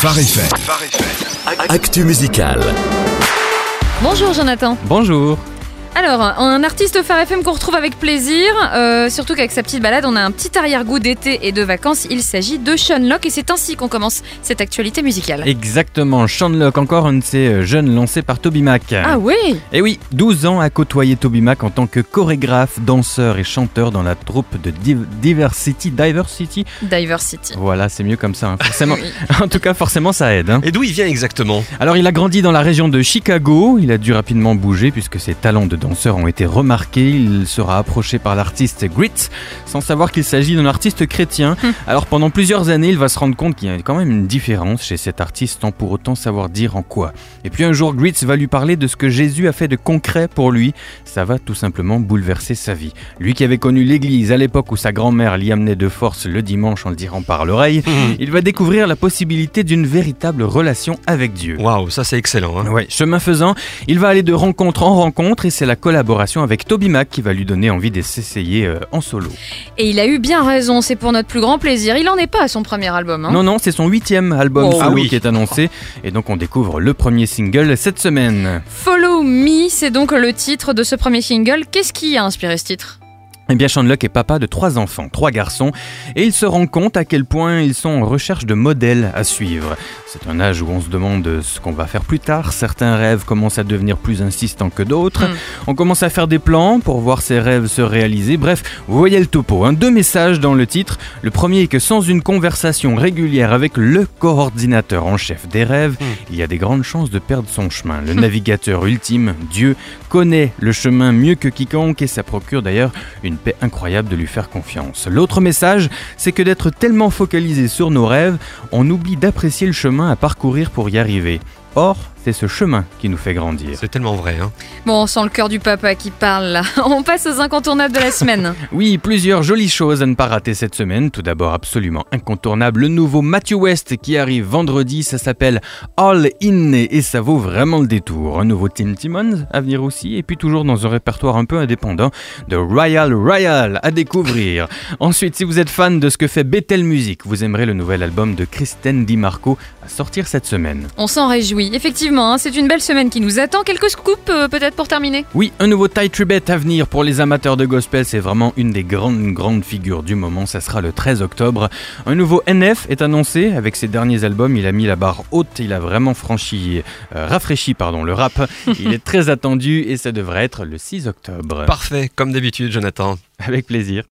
Phare. Actu musical. Bonjour Jonathan. Bonjour. Alors, un artiste phare FM qu'on retrouve avec plaisir, euh, surtout qu'avec sa petite balade, on a un petit arrière-goût d'été et de vacances. Il s'agit de Sean Locke et c'est ainsi qu'on commence cette actualité musicale. Exactement, Sean Locke, encore un de ces euh, jeunes lancés par Toby Mac. Ah oui Et oui, 12 ans à côtoyer Toby Mac en tant que chorégraphe, danseur et chanteur dans la troupe de Div- Diversity. Diversity Diversity. Voilà, c'est mieux comme ça, hein, forcément. Oui. en tout cas, forcément, ça aide. hein. Et d'où il vient exactement? Alors, il a grandi dans la région de Chicago. Il a dû rapidement bouger puisque ses talents de danseur ont été remarqués. Il sera approché par l'artiste Grit sans savoir qu'il s'agit d'un artiste chrétien. Alors, pendant plusieurs années, il va se rendre compte qu'il y a quand même une différence chez cet artiste sans pour autant savoir dire en quoi. Et puis un jour, Grit va lui parler de ce que Jésus a fait de concret pour lui. Ça va tout simplement bouleverser sa vie. Lui qui avait connu l'église à l'époque où sa grand-mère l'y amenait de force le dimanche en le dirant par l'oreille, il va découvrir la possibilité d'une véritable relation avec Dieu. Waouh, ça c'est excellent. hein. Ouais, chemin faisant, il va aller de rencontre en rencontre et c'est la collaboration avec Toby Mac qui va lui donner envie de s'essayer euh, en solo. Et il a eu bien raison, c'est pour notre plus grand plaisir. Il en est pas à son premier album. hein. Non, non, c'est son huitième album Oh. solo Ah oui. qui est annoncé et donc on découvre le premier single cette semaine. Follow Me, c'est donc le titre de ce premier single. Qu'est-ce qui a inspiré ce titre? Eh bien, Sean Locke est papa de trois enfants, trois garçons, et il se rend compte à quel point ils sont en recherche de modèles à suivre. C'est un âge où on se demande ce qu'on va faire plus tard. Certains rêves commencent à devenir plus insistants que d'autres. Hmm. On commence à faire des plans pour voir ses rêves se réaliser. Bref, vous voyez le topo. hein. Deux messages dans le titre. Le premier est que sans une conversation régulière avec le coordinateur en chef des rêves, il y a des grandes chances de perdre son chemin. Le navigateur ultime, Dieu, connaît le chemin mieux que quiconque et ça procure d'ailleurs une paix incroyable de lui faire confiance. L'autre message, c'est que d'être tellement focalisé sur nos rêves, on oublie d'apprécier le chemin à parcourir pour y arriver. Or, c'est ce chemin qui nous fait grandir. C'est tellement vrai. Hein. Bon, on sent le cœur du papa qui parle là. On passe aux incontournables de la semaine. Oui, plusieurs jolies choses à ne pas rater cette semaine. Tout d'abord, absolument incontournable, le nouveau Matthew West qui arrive vendredi. Ça s'appelle All In et ça vaut vraiment le détour. Un nouveau Tim Timmons à venir aussi. Et puis toujours dans un répertoire un peu indépendant de Royal Royal à découvrir. Ensuite, si vous êtes fan de ce que fait Bethel Music, vous aimerez le nouvel album de Kristen DiMarco à sortir cette semaine. On s'en réjouit. Effectivement, hein, c'est une belle semaine qui nous attend. Quelques scoops euh, peut-être pour terminer? Oui, un nouveau Ty Tribbett à venir pour les amateurs de gospel, c'est vraiment une des grandes, grandes figures du moment, ça sera le 13 octobre. Un nouveau NF est annoncé, avec ses derniers albums, il a mis la barre haute, il a vraiment franchi, euh, rafraîchi pardon, le rap, il est très attendu et ça devrait être le 6 octobre. Parfait, comme d'habitude, Jonathan. Avec plaisir.